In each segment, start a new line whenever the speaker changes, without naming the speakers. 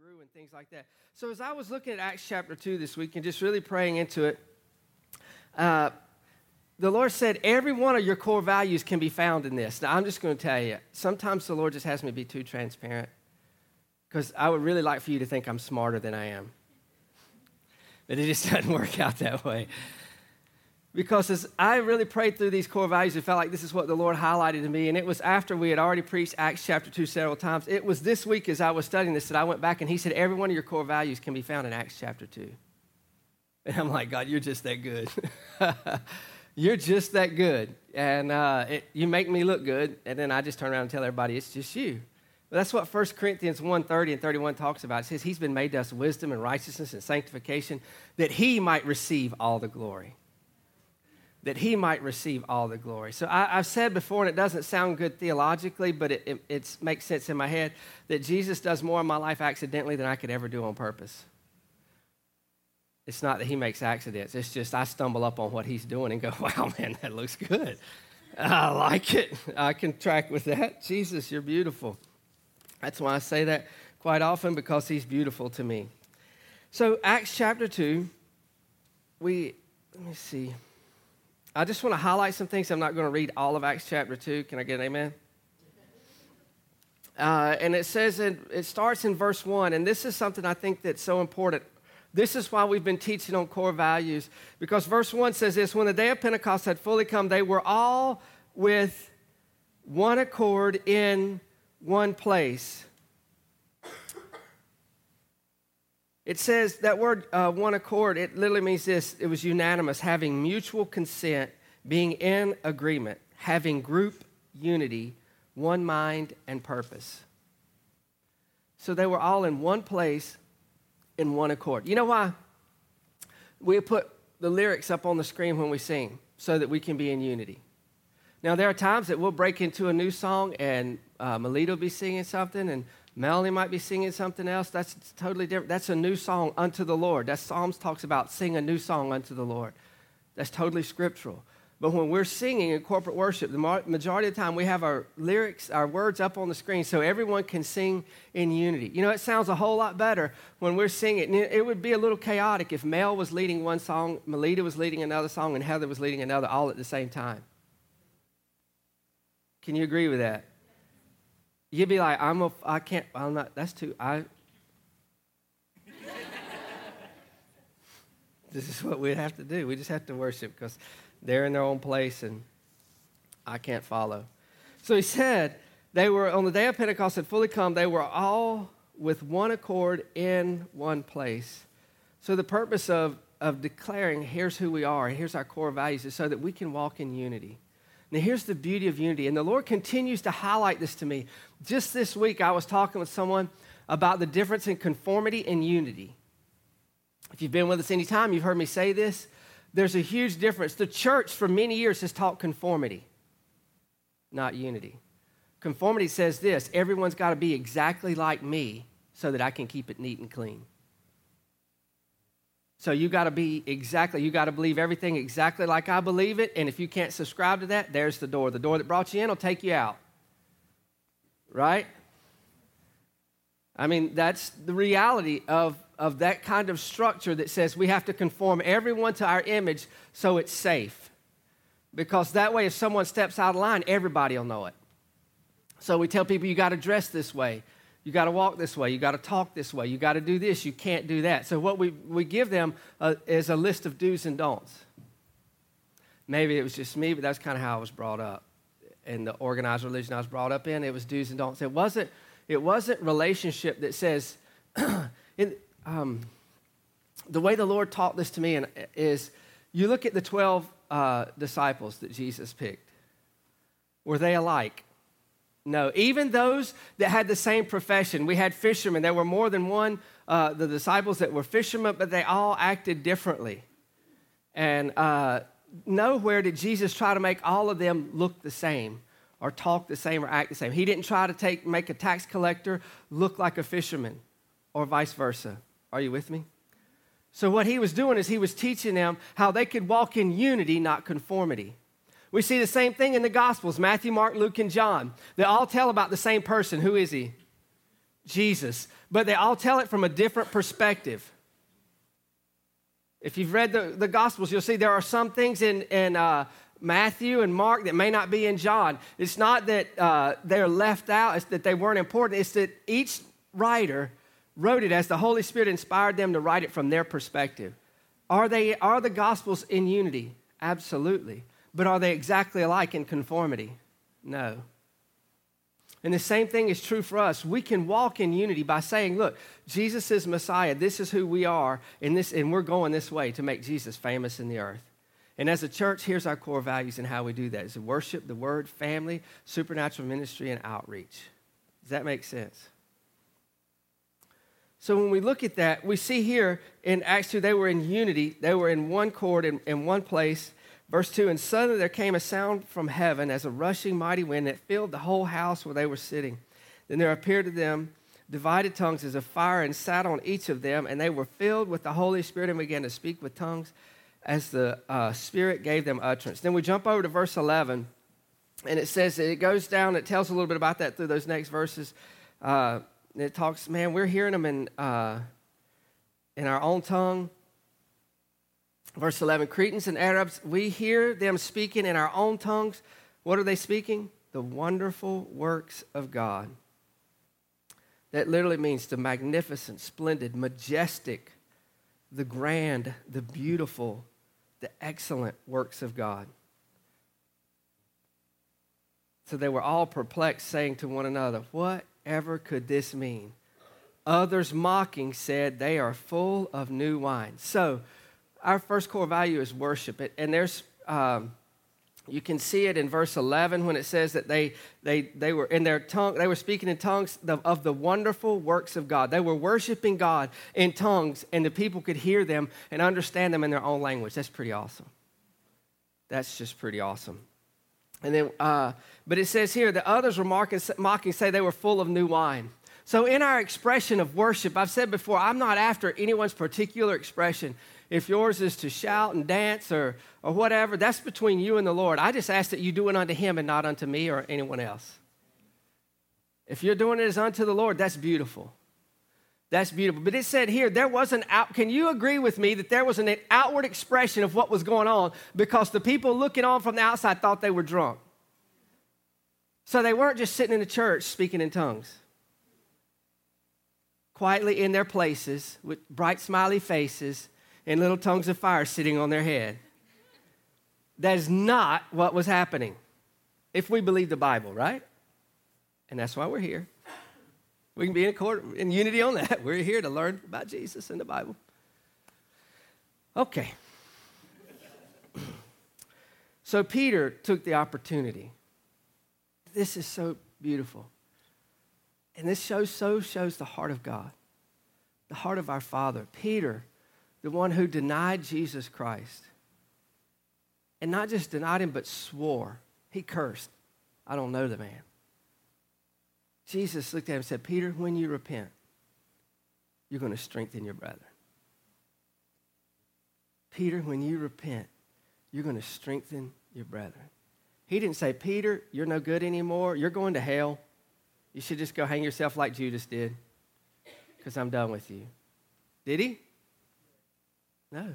grew and things like that. So as I was looking at Acts chapter 2 this week and just really praying into it, uh, the Lord said, every one of your core values can be found in this. Now, I'm just going to tell you, sometimes the Lord just has me be too transparent because I would really like for you to think I'm smarter than I am. But it just doesn't work out that way. Because as I really prayed through these core values, it felt like this is what the Lord highlighted to me. And it was after we had already preached Acts chapter 2 several times. It was this week as I was studying this that I went back and He said, Every one of your core values can be found in Acts chapter 2. And I'm like, God, you're just that good. you're just that good. And uh, it, you make me look good. And then I just turn around and tell everybody, it's just you. But that's what 1 Corinthians 1 30 and 31 talks about. It says, He's been made to us wisdom and righteousness and sanctification that He might receive all the glory that he might receive all the glory. So I, have said before, and it doesn't sound good theologically, but it, it makes sense in my head, that Jesus does more in my life accidentally than I could ever do on purpose. It's not that he makes accidents, it's just I stumble up on what he's doing and go, wow, man, that looks good. I like it. I can track with that. Jesus, you're beautiful. That's why I say that quite often because he's beautiful to me. So, Acts chapter 2, we, let me see. I just want to highlight some things. I'm not going to read all of Acts chapter 2. Can I get an amen? Uh, and it says, in, it starts in verse 1, and this is something I think that's so important. This is why we've been teaching on core values, because verse 1 says this When the day of Pentecost had fully come, they were all with one accord in one place. It says that word uh, one accord, it literally means this it was unanimous, having mutual consent, being in agreement, having group unity, one mind and purpose. So they were all in one place, in one accord. You know why? We put the lyrics up on the screen when we sing so that we can be in unity. Now, there are times that we'll break into a new song and uh, Melita will be singing something and Melanie might be singing something else. That's totally different. That's a new song unto the Lord. That Psalms talks about sing a new song unto the Lord. That's totally scriptural. But when we're singing in corporate worship, the majority of the time we have our lyrics, our words up on the screen so everyone can sing in unity. You know, it sounds a whole lot better when we're singing. It would be a little chaotic if Mel was leading one song, Melita was leading another song, and Heather was leading another all at the same time. Can you agree with that? You'd be like, I'm a, I can't, I'm not, that's too, I. this is what we'd have to do. We just have to worship because they're in their own place and I can't follow. So he said, they were, on the day of Pentecost had fully come, they were all with one accord in one place. So the purpose of, of declaring, here's who we are, here's our core values, is so that we can walk in unity. Now, here's the beauty of unity, and the Lord continues to highlight this to me. Just this week, I was talking with someone about the difference in conformity and unity. If you've been with us any time, you've heard me say this. There's a huge difference. The church, for many years, has taught conformity, not unity. Conformity says this everyone's got to be exactly like me so that I can keep it neat and clean. So you got to be exactly, you got to believe everything exactly like I believe it. And if you can't subscribe to that, there's the door. The door that brought you in will take you out. Right? I mean, that's the reality of, of that kind of structure that says we have to conform everyone to our image so it's safe. Because that way, if someone steps out of line, everybody will know it. So we tell people you got to dress this way. You got to walk this way. You got to talk this way. You got to do this. You can't do that. So, what we, we give them uh, is a list of do's and don'ts. Maybe it was just me, but that's kind of how I was brought up. In the organized religion I was brought up in, it was do's and don'ts. It wasn't, it wasn't relationship that says, in, um, the way the Lord taught this to me is you look at the 12 uh, disciples that Jesus picked. Were they alike? No, even those that had the same profession. We had fishermen. There were more than one, uh, the disciples that were fishermen, but they all acted differently. And uh, nowhere did Jesus try to make all of them look the same or talk the same or act the same. He didn't try to take, make a tax collector look like a fisherman or vice versa. Are you with me? So, what he was doing is he was teaching them how they could walk in unity, not conformity. We see the same thing in the Gospels Matthew, Mark, Luke, and John. They all tell about the same person. Who is he? Jesus, but they all tell it from a different perspective. If you've read the, the Gospels, you'll see there are some things in, in uh, Matthew and Mark that may not be in John. It's not that uh, they're left out, it's that they weren't important. It's that each writer wrote it as the Holy Spirit inspired them to write it from their perspective. Are, they, are the Gospels in unity? Absolutely. But are they exactly alike in conformity? No. And the same thing is true for us. We can walk in unity by saying, look, Jesus is Messiah. This is who we are, and, this, and we're going this way to make Jesus famous in the earth. And as a church, here's our core values and how we do that is worship, the word, family, supernatural ministry, and outreach. Does that make sense? So when we look at that, we see here in Acts 2, they were in unity. They were in one chord in, in one place. Verse 2 And suddenly there came a sound from heaven as a rushing mighty wind that filled the whole house where they were sitting. Then there appeared to them divided tongues as a fire and sat on each of them, and they were filled with the Holy Spirit and began to speak with tongues as the uh, Spirit gave them utterance. Then we jump over to verse 11, and it says that it goes down, it tells a little bit about that through those next verses. Uh, it talks, man, we're hearing them in, uh, in our own tongue. Verse 11 Cretans and Arabs, we hear them speaking in our own tongues. What are they speaking? The wonderful works of God. That literally means the magnificent, splendid, majestic, the grand, the beautiful, the excellent works of God. So they were all perplexed, saying to one another, Whatever could this mean? Others mocking said, They are full of new wine. So, our first core value is worship. And there's, um, you can see it in verse 11 when it says that they, they, they were in their tongue, they were speaking in tongues of the wonderful works of God. They were worshiping God in tongues, and the people could hear them and understand them in their own language. That's pretty awesome. That's just pretty awesome. And then, uh, but it says here that others were mocking, mocking, say they were full of new wine. So, in our expression of worship, I've said before, I'm not after anyone's particular expression. If yours is to shout and dance or, or whatever, that's between you and the Lord. I just ask that you do it unto Him and not unto me or anyone else. If you're doing it as unto the Lord, that's beautiful. That's beautiful. But it said here, there was an out, can you agree with me that there was an outward expression of what was going on because the people looking on from the outside thought they were drunk? So they weren't just sitting in the church speaking in tongues. Quietly in their places with bright, smiley faces, and little tongues of fire sitting on their head. That is not what was happening if we believe the Bible, right? And that's why we're here. We can be in, accord, in unity on that. We're here to learn about Jesus and the Bible. Okay. So Peter took the opportunity. This is so beautiful. And this shows so shows the heart of God, the heart of our Father. Peter the one who denied Jesus Christ. And not just denied him, but swore. He cursed. I don't know the man. Jesus looked at him and said, Peter, when you repent, you're going to strengthen your brethren. Peter, when you repent, you're going to strengthen your brethren. He didn't say, Peter, you're no good anymore. You're going to hell. You should just go hang yourself like Judas did because I'm done with you. Did he? No.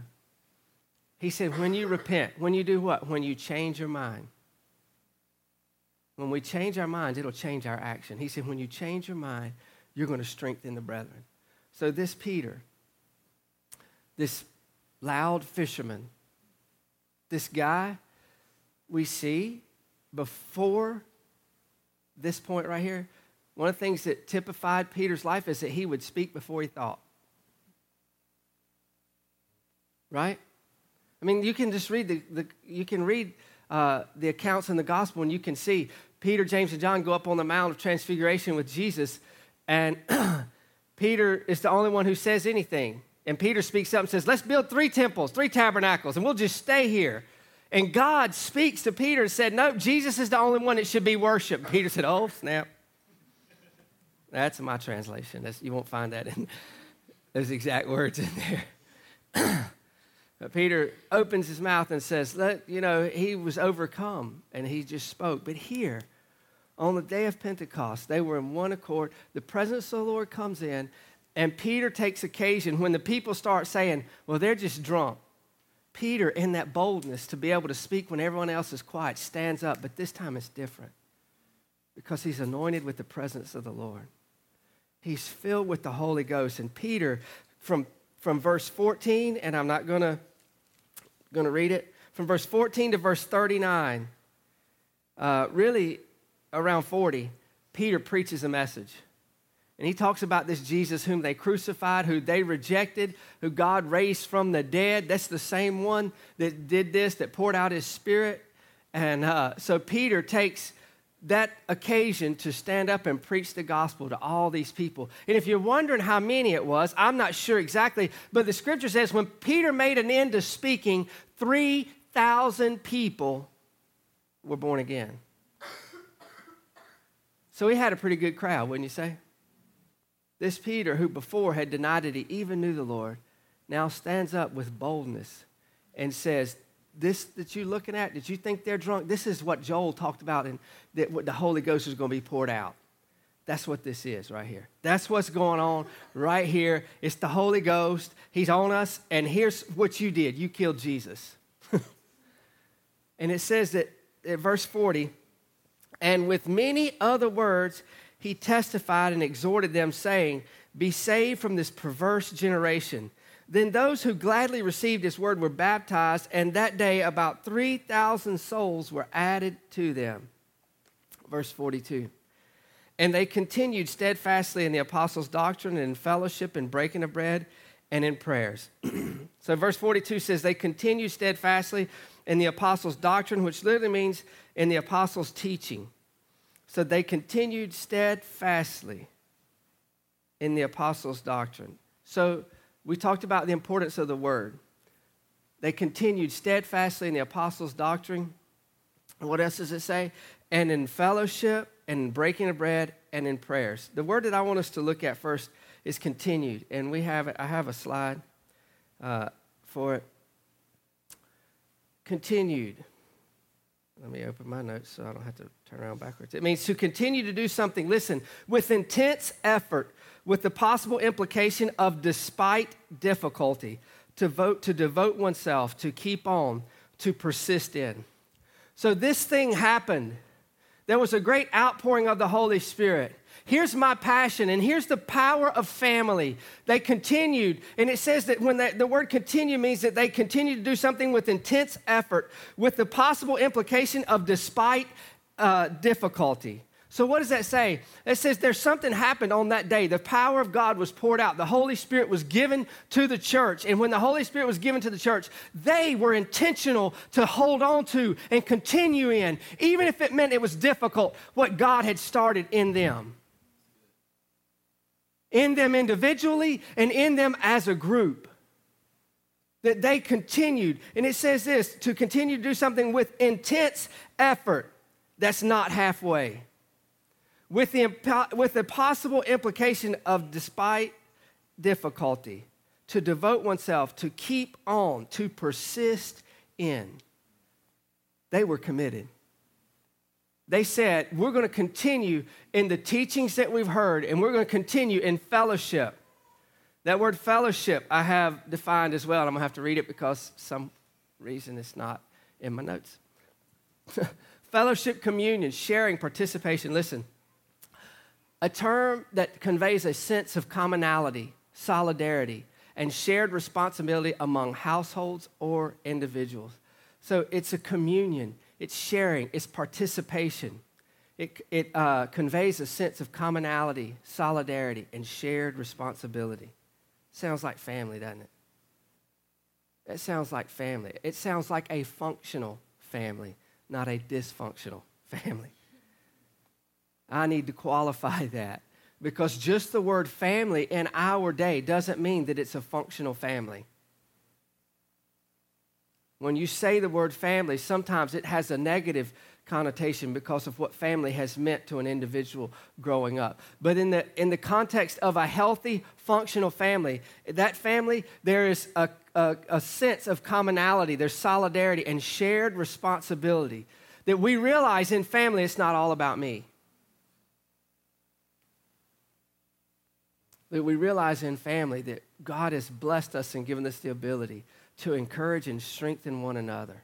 He said, when you repent, when you do what? When you change your mind. When we change our minds, it'll change our action. He said, when you change your mind, you're going to strengthen the brethren. So, this Peter, this loud fisherman, this guy we see before this point right here, one of the things that typified Peter's life is that he would speak before he thought right? I mean, you can just read the, the you can read uh, the accounts in the gospel and you can see Peter, James, and John go up on the Mount of Transfiguration with Jesus, and Peter is the only one who says anything. And Peter speaks up and says, Let's build three temples, three tabernacles, and we'll just stay here. And God speaks to Peter and said, No, Jesus is the only one that should be worshiped. Peter said, Oh, snap. That's my translation. That's, you won't find that in those exact words in there. Peter opens his mouth and says, Let, you know, he was overcome and he just spoke. But here, on the day of Pentecost, they were in one accord. The presence of the Lord comes in, and Peter takes occasion when the people start saying, Well, they're just drunk. Peter, in that boldness to be able to speak when everyone else is quiet, stands up, but this time it's different because he's anointed with the presence of the Lord. He's filled with the Holy Ghost. And Peter, from, from verse 14, and I'm not going to going to read it, from verse 14 to verse 39, uh, really around 40, Peter preaches a message. And he talks about this Jesus whom they crucified, who they rejected, who God raised from the dead. That's the same one that did this, that poured out his spirit. And uh, so Peter takes that occasion to stand up and preach the gospel to all these people. And if you're wondering how many it was, I'm not sure exactly, but the scripture says when Peter made an end to speaking, 3,000 people were born again. So he had a pretty good crowd, wouldn't you say? This Peter, who before had denied that he even knew the Lord, now stands up with boldness and says, This that you're looking at, did you think they're drunk? This is what Joel talked about, and that what the Holy Ghost is going to be poured out. That's what this is right here. That's what's going on right here. It's the Holy Ghost. He's on us, and here's what you did you killed Jesus. and it says that at verse 40, and with many other words, he testified and exhorted them, saying, Be saved from this perverse generation. Then those who gladly received his word were baptized, and that day about 3,000 souls were added to them. Verse 42. And they continued steadfastly in the apostles' doctrine and in fellowship and breaking of bread and in prayers. so, verse 42 says, They continued steadfastly in the apostles' doctrine, which literally means in the apostles' teaching. So they continued steadfastly in the apostles' doctrine. So we talked about the importance of the word. They continued steadfastly in the apostles' doctrine. What else does it say? And in fellowship, and in breaking of bread, and in prayers. The word that I want us to look at first is continued, and we have it. I have a slide uh, for it. Continued. Let me open my notes so I don't have to turn around backwards. It means to continue to do something, listen, with intense effort, with the possible implication of despite difficulty, to vote to devote oneself, to keep on, to persist in. So this thing happened. There was a great outpouring of the Holy Spirit. Here's my passion, and here's the power of family. They continued, and it says that when the word continue means that they continue to do something with intense effort, with the possible implication of despite uh, difficulty. So, what does that say? It says there's something happened on that day. The power of God was poured out. The Holy Spirit was given to the church. And when the Holy Spirit was given to the church, they were intentional to hold on to and continue in, even if it meant it was difficult, what God had started in them. In them individually and in them as a group. That they continued. And it says this to continue to do something with intense effort that's not halfway. With the, with the possible implication of despite difficulty, to devote oneself, to keep on, to persist in. They were committed. They said, We're going to continue in the teachings that we've heard, and we're going to continue in fellowship. That word fellowship I have defined as well. I'm going to have to read it because some reason it's not in my notes. Fellowship, communion, sharing, participation. Listen, a term that conveys a sense of commonality, solidarity, and shared responsibility among households or individuals. So it's a communion, it's sharing, it's participation. It, it uh, conveys a sense of commonality, solidarity, and shared responsibility. Sounds like family, doesn't it? It sounds like family. It sounds like a functional family not a dysfunctional family. I need to qualify that because just the word family in our day doesn't mean that it's a functional family. When you say the word family, sometimes it has a negative connotation because of what family has meant to an individual growing up. But in the, in the context of a healthy, functional family, that family, there is a, a, a sense of commonality, there's solidarity and shared responsibility that we realize in family it's not all about me. That we realize in family that God has blessed us and given us the ability to encourage and strengthen one another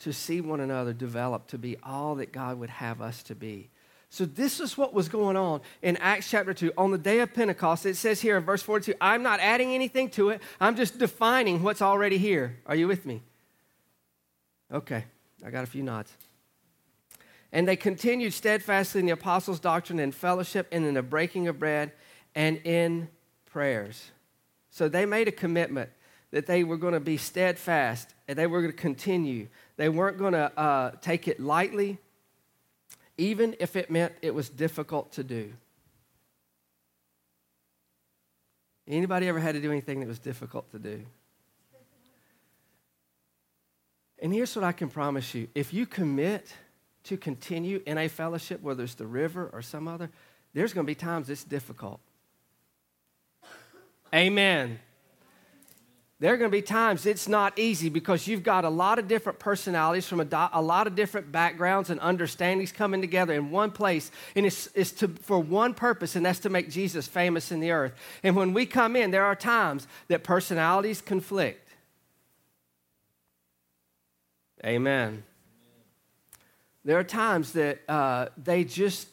to see one another develop to be all that God would have us to be. So, this is what was going on in Acts chapter 2. On the day of Pentecost, it says here in verse 42 I'm not adding anything to it, I'm just defining what's already here. Are you with me? Okay, I got a few nods. And they continued steadfastly in the apostles' doctrine and fellowship, and in the breaking of bread, and in prayers. So they made a commitment that they were going to be steadfast and they were going to continue. They weren't going to uh, take it lightly, even if it meant it was difficult to do. Anybody ever had to do anything that was difficult to do? And here's what I can promise you if you commit to continue in a fellowship, whether it's the river or some other, there's going to be times it's difficult. Amen. There are going to be times it's not easy because you've got a lot of different personalities from a, do- a lot of different backgrounds and understandings coming together in one place. And it's, it's to, for one purpose, and that's to make Jesus famous in the earth. And when we come in, there are times that personalities conflict. Amen. There are times that uh, they just,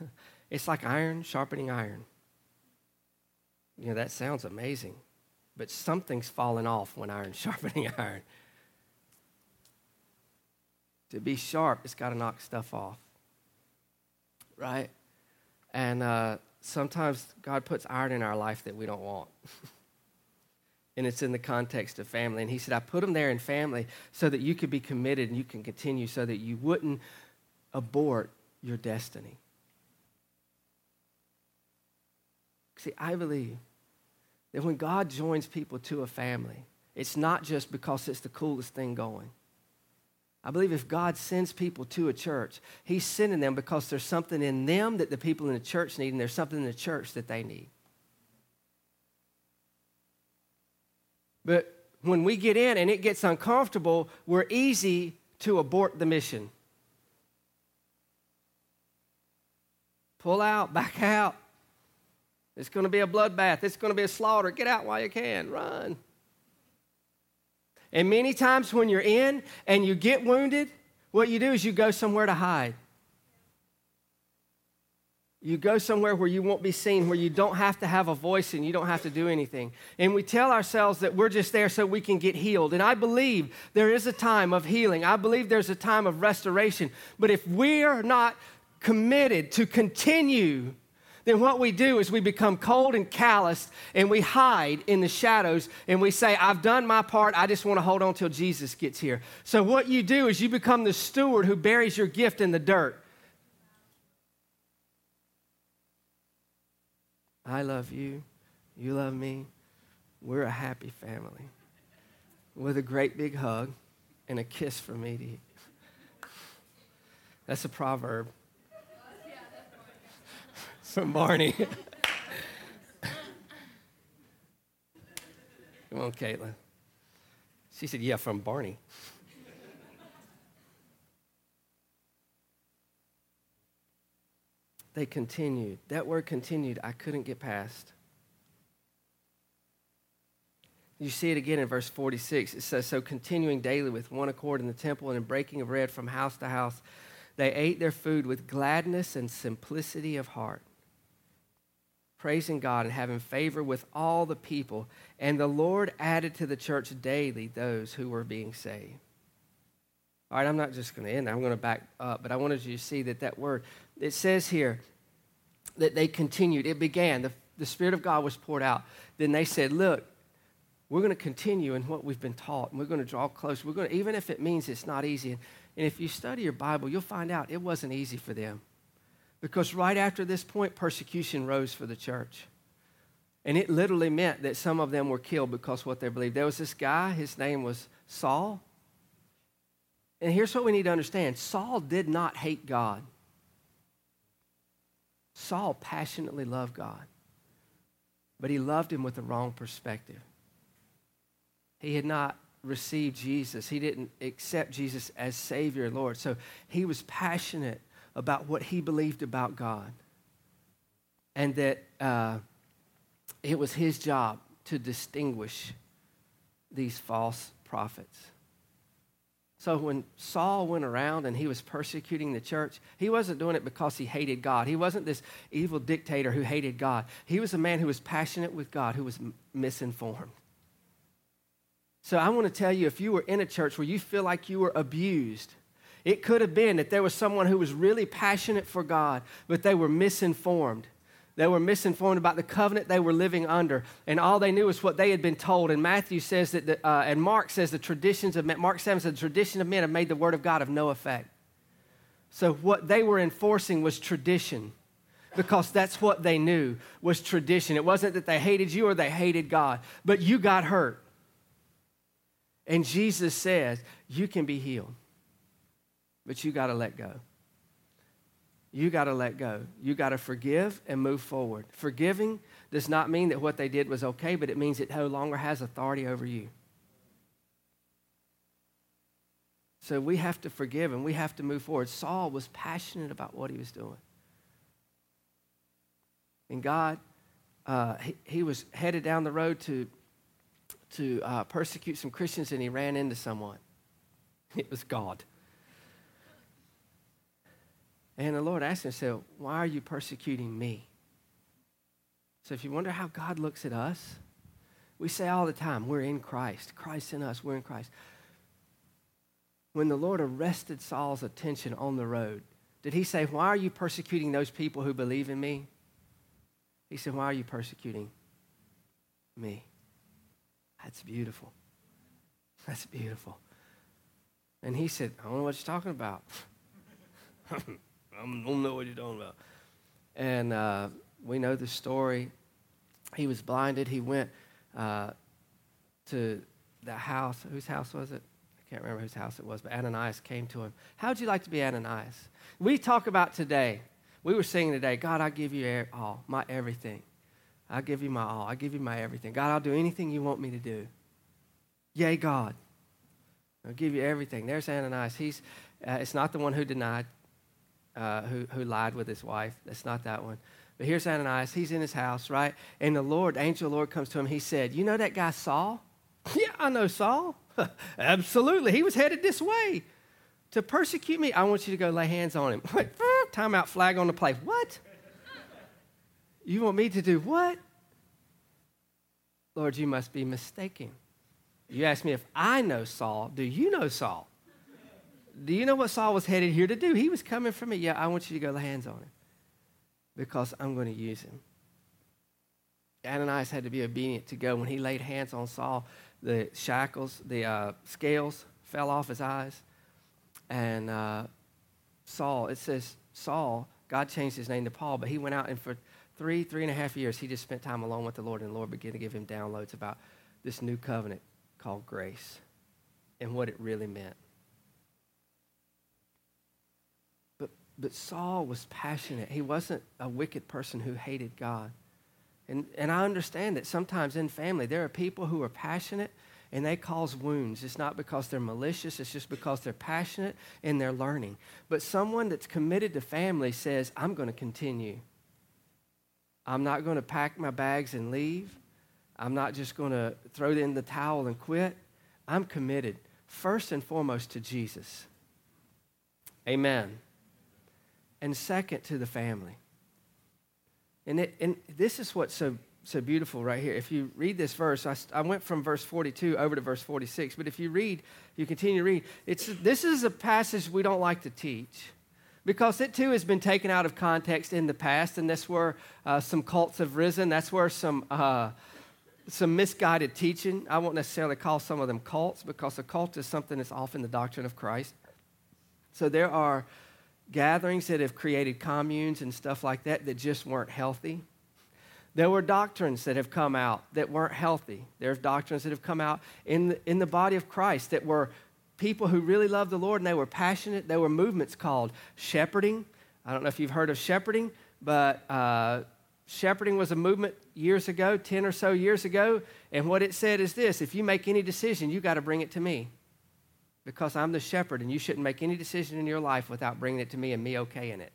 it's like iron sharpening iron. You know, that sounds amazing, but something's falling off when iron sharpening iron. To be sharp, it's got to knock stuff off, right? And uh, sometimes God puts iron in our life that we don't want. and it's in the context of family. And he said, I put them there in family so that you could be committed and you can continue so that you wouldn't abort your destiny. See, I believe that when God joins people to a family, it's not just because it's the coolest thing going. I believe if God sends people to a church, He's sending them because there's something in them that the people in the church need, and there's something in the church that they need. But when we get in and it gets uncomfortable, we're easy to abort the mission. Pull out, back out. It's going to be a bloodbath. It's going to be a slaughter. Get out while you can. Run. And many times when you're in and you get wounded, what you do is you go somewhere to hide. You go somewhere where you won't be seen, where you don't have to have a voice and you don't have to do anything. And we tell ourselves that we're just there so we can get healed. And I believe there is a time of healing. I believe there's a time of restoration. But if we are not committed to continue, then what we do is we become cold and calloused and we hide in the shadows and we say, I've done my part. I just want to hold on till Jesus gets here. So what you do is you become the steward who buries your gift in the dirt. I love you. You love me. We're a happy family with a great big hug and a kiss from me to you. That's a proverb from Barney. Come on, Caitlin. She said, Yeah, from Barney. they continued. That word continued, I couldn't get past. You see it again in verse 46. It says, So continuing daily with one accord in the temple and in breaking of bread from house to house, they ate their food with gladness and simplicity of heart, praising God and having favor with all the people. And the Lord added to the church daily those who were being saved. All right, I'm not just going to end. I'm going to back up, but I wanted you to see that that word, it says here that they continued. It began. The, the Spirit of God was poured out. Then they said, Look, we're going to continue in what we've been taught, and we're going to draw close. We're going to, even if it means it's not easy. And, and if you study your Bible, you'll find out it wasn't easy for them. Because right after this point, persecution rose for the church. And it literally meant that some of them were killed because what they believed. There was this guy, his name was Saul. And here's what we need to understand Saul did not hate God. Saul passionately loved God, but he loved him with the wrong perspective. He had not received Jesus, he didn't accept Jesus as Savior and Lord. So he was passionate about what he believed about God. and that uh, it was his job to distinguish these false prophets. So when Saul went around and he was persecuting the church, he wasn't doing it because he hated God. He wasn't this evil dictator who hated God. He was a man who was passionate with God, who was m- misinformed. So I want to tell you if you were in a church where you feel like you were abused, it could have been that there was someone who was really passionate for God, but they were misinformed. They were misinformed about the covenant they were living under, and all they knew was what they had been told. And Matthew says that, the, uh, and Mark says the traditions of men, Mark 7 says the tradition of men have made the word of God of no effect. So what they were enforcing was tradition because that's what they knew was tradition. It wasn't that they hated you or they hated God, but you got hurt. And Jesus says, You can be healed, but you got to let go you got to let go. You got to forgive and move forward. Forgiving does not mean that what they did was okay, but it means it no longer has authority over you. So we have to forgive and we have to move forward. Saul was passionate about what he was doing. And God, uh, he, he, was headed down the road to, to uh, persecute some Christians and he ran into someone. It was God. And the Lord asked him, said, Why are you persecuting me? So if you wonder how God looks at us, we say all the time, we're in Christ. Christ in us, we're in Christ. When the Lord arrested Saul's attention on the road, did he say, Why are you persecuting those people who believe in me? He said, Why are you persecuting me? That's beautiful. That's beautiful. And he said, I don't know what you're talking about. I don't know what you're talking about. And uh, we know the story. He was blinded. He went uh, to the house. Whose house was it? I can't remember whose house it was, but Ananias came to him. How would you like to be Ananias? We talk about today. We were singing today, God, I give you all, my everything. I give you my all. I give you my everything. God, I'll do anything you want me to do. Yay, God. I'll give you everything. There's Ananias. He's, uh, it's not the one who denied uh, who, who lied with his wife. That's not that one. But here's Ananias. He's in his house, right? And the Lord, angel Lord comes to him. He said, You know that guy Saul? yeah, I know Saul. Absolutely. He was headed this way to persecute me. I want you to go lay hands on him. Time out flag on the plate. What? You want me to do what? Lord, you must be mistaken. You ask me if I know Saul. Do you know Saul? Do you know what Saul was headed here to do? He was coming for me. Yeah, I want you to go lay hands on him because I'm going to use him. Ananias had to be obedient to go. When he laid hands on Saul, the shackles, the uh, scales fell off his eyes. And uh, Saul, it says Saul, God changed his name to Paul, but he went out and for three, three and a half years, he just spent time alone with the Lord, and the Lord began to give him downloads about this new covenant called grace and what it really meant. But Saul was passionate. He wasn't a wicked person who hated God. And, and I understand that sometimes in family, there are people who are passionate and they cause wounds. It's not because they're malicious, it's just because they're passionate and they're learning. But someone that's committed to family says, I'm going to continue. I'm not going to pack my bags and leave. I'm not just going to throw in the towel and quit. I'm committed, first and foremost, to Jesus. Amen and second to the family. And, it, and this is what's so, so beautiful right here. If you read this verse, I, I went from verse 42 over to verse 46, but if you read, you continue to read, it's, this is a passage we don't like to teach because it too has been taken out of context in the past, and that's where uh, some cults have risen. That's where some, uh, some misguided teaching, I won't necessarily call some of them cults because a cult is something that's often the doctrine of Christ. So there are gatherings that have created communes and stuff like that that just weren't healthy. There were doctrines that have come out that weren't healthy. There's doctrines that have come out in the, in the body of Christ that were people who really loved the Lord and they were passionate. There were movements called shepherding. I don't know if you've heard of shepherding, but uh, shepherding was a movement years ago, 10 or so years ago. And what it said is this if you make any decision, you got to bring it to me because I'm the shepherd and you shouldn't make any decision in your life without bringing it to me and me okay in it.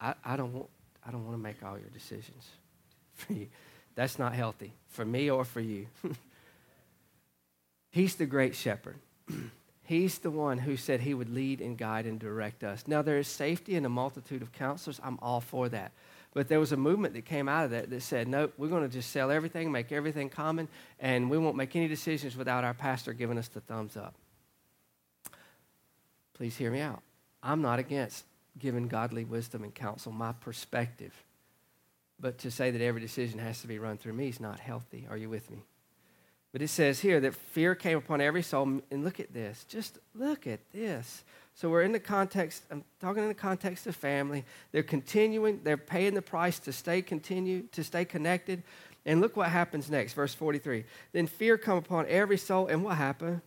I, I don't want I don't want to make all your decisions for you. That's not healthy for me or for you. He's the great shepherd. He's the one who said he would lead and guide and direct us. Now, there is safety in a multitude of counselors. I'm all for that. But there was a movement that came out of that that said, nope, we're going to just sell everything, make everything common, and we won't make any decisions without our pastor giving us the thumbs up. Please hear me out. I'm not against giving godly wisdom and counsel my perspective. But to say that every decision has to be run through me is not healthy. Are you with me? But it says here that fear came upon every soul. And look at this. Just look at this. So we're in the context, I'm talking in the context of family. They're continuing, they're paying the price to stay continue, to stay connected. And look what happens next, verse 43. Then fear come upon every soul, and what happened?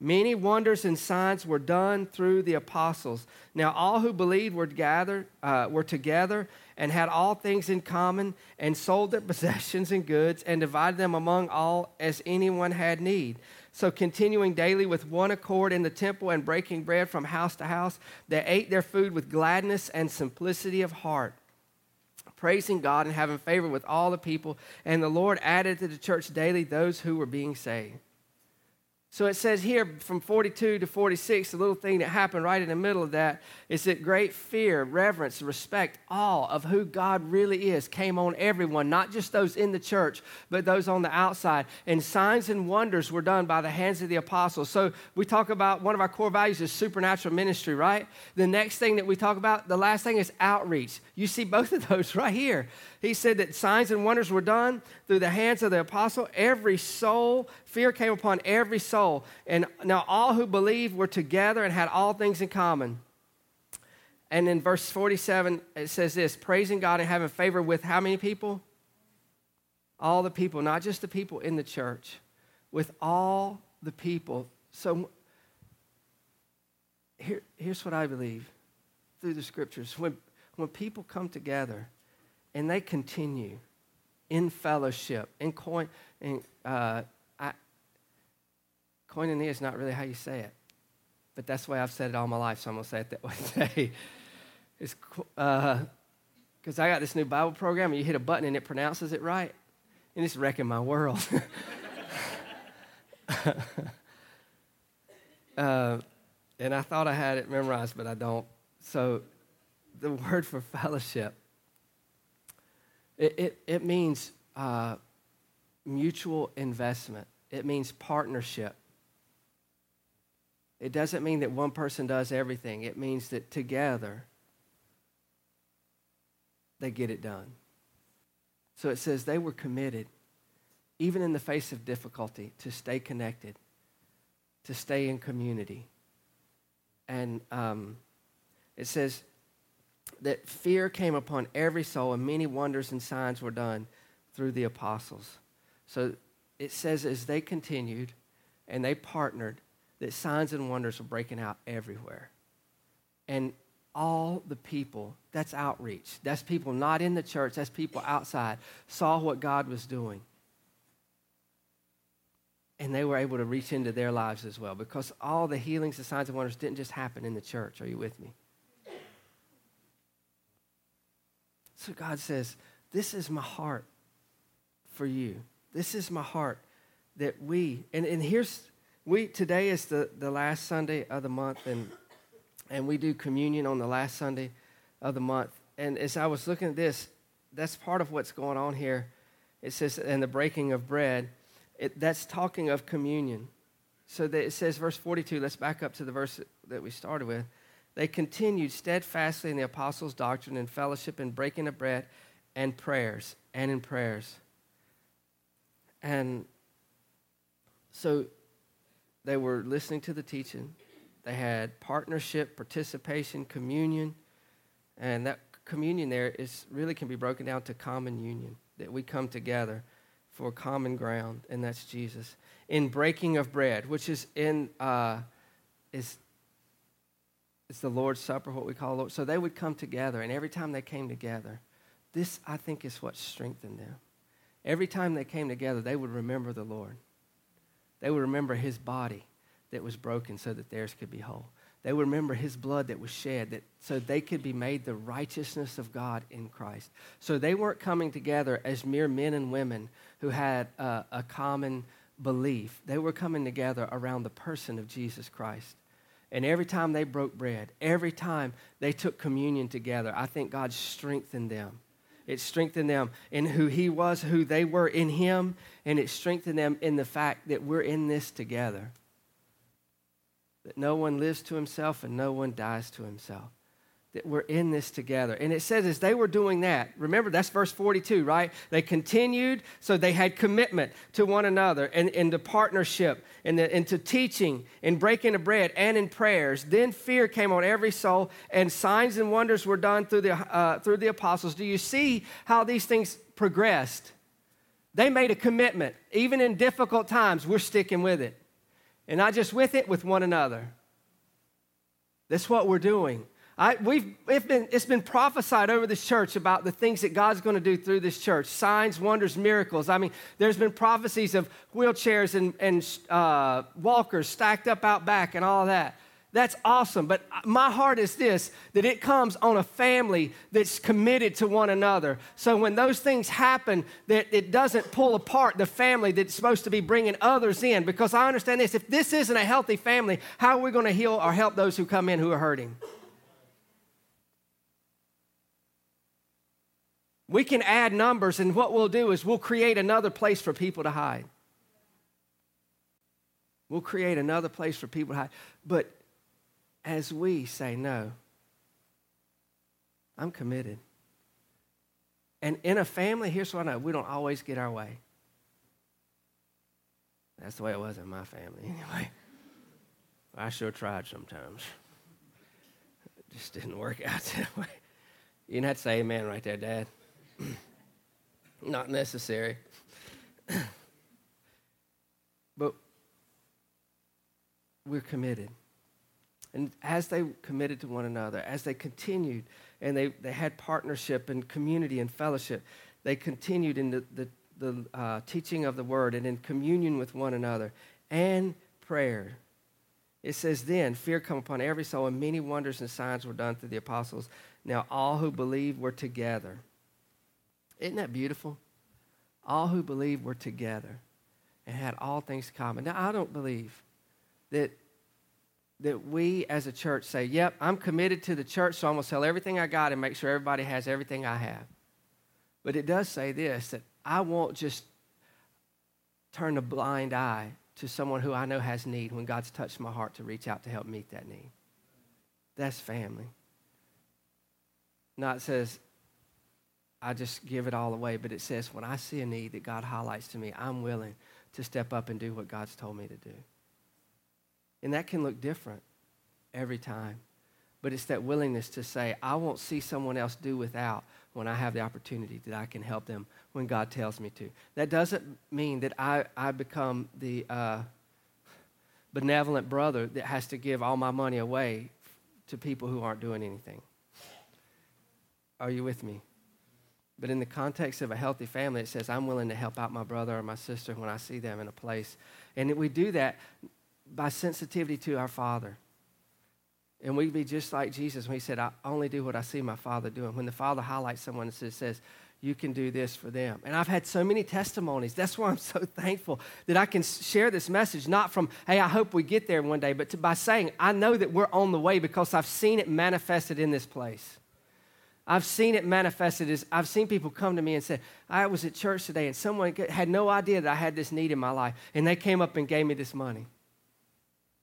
Many wonders and signs were done through the apostles. Now all who believed were gathered, uh, were together, and had all things in common, and sold their possessions and goods, and divided them among all as anyone had need. So, continuing daily with one accord in the temple and breaking bread from house to house, they ate their food with gladness and simplicity of heart, praising God and having favor with all the people. And the Lord added to the church daily those who were being saved. So it says here from 42 to 46, the little thing that happened right in the middle of that is that great fear, reverence, respect, awe of who God really is came on everyone, not just those in the church, but those on the outside. And signs and wonders were done by the hands of the apostles. So we talk about one of our core values is supernatural ministry, right? The next thing that we talk about, the last thing is outreach. You see both of those right here. He said that signs and wonders were done through the hands of the apostle. Every soul, fear came upon every soul. And now all who believed were together and had all things in common. And in verse 47, it says this praising God and having favor with how many people? All the people, not just the people in the church, with all the people. So here, here's what I believe through the scriptures. When, when people come together, and they continue in fellowship. In coin, in, uh, koinonia is not really how you say it, but that's the way I've said it all my life, so I'm going to say it that way. it's because uh, I got this new Bible program, and you hit a button and it pronounces it right, and it's wrecking my world. uh, and I thought I had it memorized, but I don't. So the word for fellowship it, it, it means uh, mutual investment, it means partnership. It doesn't mean that one person does everything, it means that together they get it done. So it says they were committed, even in the face of difficulty, to stay connected, to stay in community. And um, it says, that fear came upon every soul, and many wonders and signs were done through the apostles. So it says as they continued and they partnered, that signs and wonders were breaking out everywhere. And all the people, that's outreach. That's people not in the church, that's people outside, saw what God was doing. And they were able to reach into their lives as well because all the healings, the signs and wonders didn't just happen in the church. Are you with me? So God says, This is my heart for you. This is my heart that we, and, and here's, we, today is the, the last Sunday of the month, and, and we do communion on the last Sunday of the month. And as I was looking at this, that's part of what's going on here. It says, and the breaking of bread, it, that's talking of communion. So that it says, verse 42, let's back up to the verse that we started with. They continued steadfastly in the apostles' doctrine and fellowship and breaking of bread and prayers and in prayers. And so they were listening to the teaching. They had partnership, participation, communion. And that communion there is really can be broken down to common union, that we come together for common ground, and that's Jesus. In breaking of bread, which is in uh, is it's the Lord's Supper, what we call Lord. So they would come together, and every time they came together, this, I think, is what strengthened them. Every time they came together, they would remember the Lord. They would remember his body that was broken so that theirs could be whole. They would remember his blood that was shed that so they could be made the righteousness of God in Christ. So they weren't coming together as mere men and women who had a, a common belief. They were coming together around the person of Jesus Christ. And every time they broke bread, every time they took communion together, I think God strengthened them. It strengthened them in who He was, who they were in Him, and it strengthened them in the fact that we're in this together. That no one lives to himself and no one dies to himself that we're in this together. And it says as they were doing that, remember that's verse 42, right? They continued, so they had commitment to one another and into partnership and into teaching and breaking of bread and in prayers. Then fear came on every soul, and signs and wonders were done through the, uh, through the apostles. Do you see how these things progressed? They made a commitment. Even in difficult times, we're sticking with it. And not just with it, with one another. That's what we're doing. I, we've, it's been, it's been prophesied over this church about the things that God's going to do through this church signs, wonders, miracles. I mean, there's been prophecies of wheelchairs and, and uh, walkers stacked up out back and all that. That's awesome. But my heart is this that it comes on a family that's committed to one another. So when those things happen, that it doesn't pull apart the family that's supposed to be bringing others in. Because I understand this if this isn't a healthy family, how are we going to heal or help those who come in who are hurting? We can add numbers, and what we'll do is we'll create another place for people to hide. We'll create another place for people to hide. But as we say, no, I'm committed. And in a family, here's what I know we don't always get our way. That's the way it was in my family, anyway. I sure tried sometimes. It just didn't work out that way. You didn't have to say amen right there, Dad. Not necessary. but we're committed. And as they committed to one another, as they continued and they, they had partnership and community and fellowship, they continued in the, the, the uh, teaching of the word and in communion with one another and prayer. It says, Then fear come upon every soul, and many wonders and signs were done through the apostles. Now all who believed were together isn't that beautiful? All who believe were together and had all things common. Now, I don't believe that, that we as a church say, Yep, I'm committed to the church, so I'm going to sell everything I got and make sure everybody has everything I have. But it does say this that I won't just turn a blind eye to someone who I know has need when God's touched my heart to reach out to help meet that need. That's family. Not says, I just give it all away. But it says, when I see a need that God highlights to me, I'm willing to step up and do what God's told me to do. And that can look different every time. But it's that willingness to say, I won't see someone else do without when I have the opportunity that I can help them when God tells me to. That doesn't mean that I, I become the uh, benevolent brother that has to give all my money away to people who aren't doing anything. Are you with me? But in the context of a healthy family, it says, I'm willing to help out my brother or my sister when I see them in a place. And we do that by sensitivity to our Father. And we'd be just like Jesus when he said, I only do what I see my Father doing. When the Father highlights someone and says, you can do this for them. And I've had so many testimonies. That's why I'm so thankful that I can share this message, not from, hey, I hope we get there one day, but to, by saying, I know that we're on the way because I've seen it manifested in this place. I've seen it manifested as I've seen people come to me and say, I was at church today and someone had no idea that I had this need in my life. And they came up and gave me this money.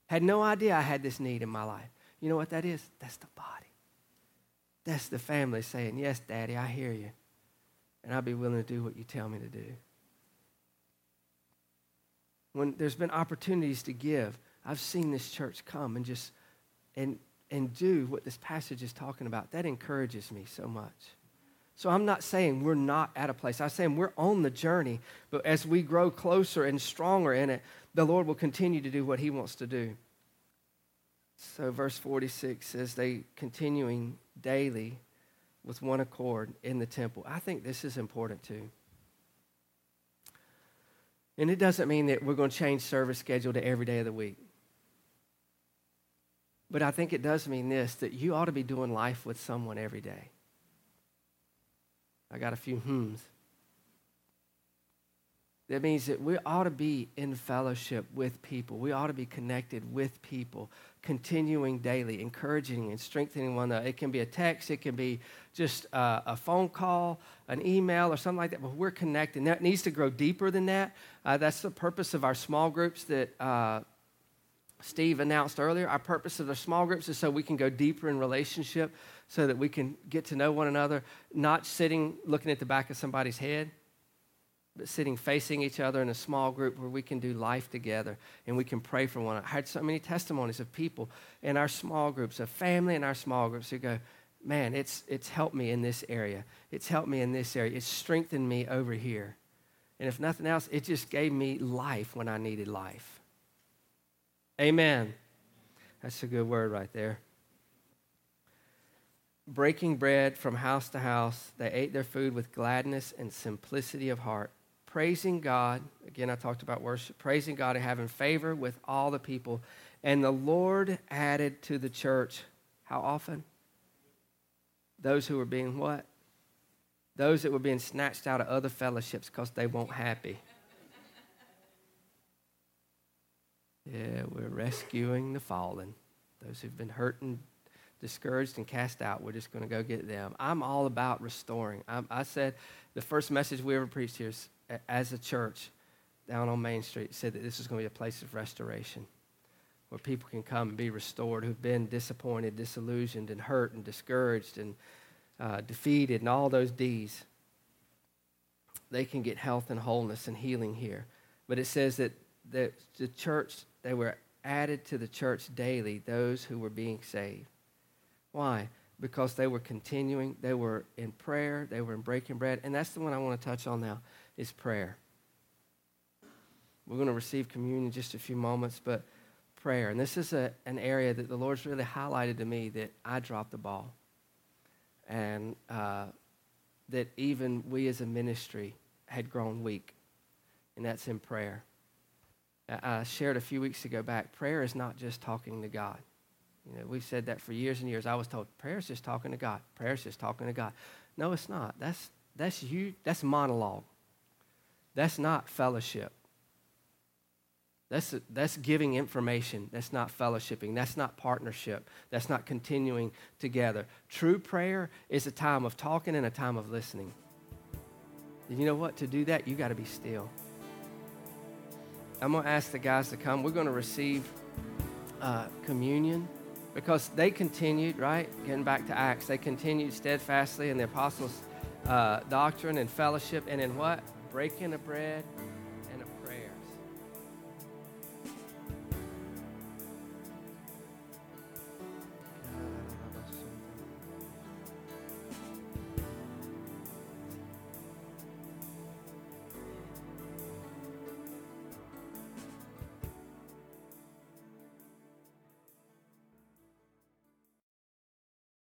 Had no idea I had this need in my life. You know what that is? That's the body. That's the family saying, Yes, Daddy, I hear you. And I'll be willing to do what you tell me to do. When there's been opportunities to give, I've seen this church come and just and and do what this passage is talking about, that encourages me so much. So I'm not saying we're not at a place. I'm saying we're on the journey, but as we grow closer and stronger in it, the Lord will continue to do what He wants to do. So, verse 46 says, they continuing daily with one accord in the temple. I think this is important too. And it doesn't mean that we're going to change service schedule to every day of the week. But I think it does mean this that you ought to be doing life with someone every day. I got a few hmms. That means that we ought to be in fellowship with people. We ought to be connected with people, continuing daily, encouraging and strengthening one another. It can be a text, it can be just a, a phone call, an email, or something like that. But we're connected. That needs to grow deeper than that. Uh, that's the purpose of our small groups that uh, Steve announced earlier. Our purpose of the small groups is so we can go deeper in relationship, so that we can get to know one another, not sitting looking at the back of somebody's head but sitting facing each other in a small group where we can do life together and we can pray for one another. I had so many testimonies of people in our small groups, of family in our small groups who go, man, it's, it's helped me in this area. It's helped me in this area. It's strengthened me over here. And if nothing else, it just gave me life when I needed life. Amen. That's a good word right there. Breaking bread from house to house, they ate their food with gladness and simplicity of heart praising God. Again, I talked about worship, praising God and having favor with all the people. And the Lord added to the church, how often? Those who were being what? Those that were being snatched out of other fellowships because they weren't happy. Yeah, we're rescuing the fallen. Those who've been hurt and discouraged and cast out, we're just going to go get them. I'm all about restoring. I, I said the first message we ever preached here is as a church down on Main Street said that this is going to be a place of restoration where people can come and be restored who've been disappointed, disillusioned, and hurt, and discouraged, and uh, defeated, and all those D's. They can get health and wholeness and healing here. But it says that the, the church, they were added to the church daily, those who were being saved. Why? Because they were continuing, they were in prayer, they were in breaking bread, and that's the one I want to touch on now is prayer. We're going to receive communion in just a few moments, but prayer. And this is a, an area that the Lord's really highlighted to me that I dropped the ball. And uh, that even we as a ministry had grown weak, and that's in prayer. I shared a few weeks ago back, prayer is not just talking to God. You know, we've said that for years and years. I was told prayer is just talking to God. Prayer is just talking to God. No, it's not. That's that's you. That's monologue. That's not fellowship. That's, that's giving information. That's not fellowshipping. That's not partnership. That's not continuing together. True prayer is a time of talking and a time of listening. And you know what? To do that, you got to be still. I'm going to ask the guys to come. We're going to receive uh, communion because they continued, right? Getting back to Acts, they continued steadfastly in the apostles' uh, doctrine and fellowship and in what? breaking the bread,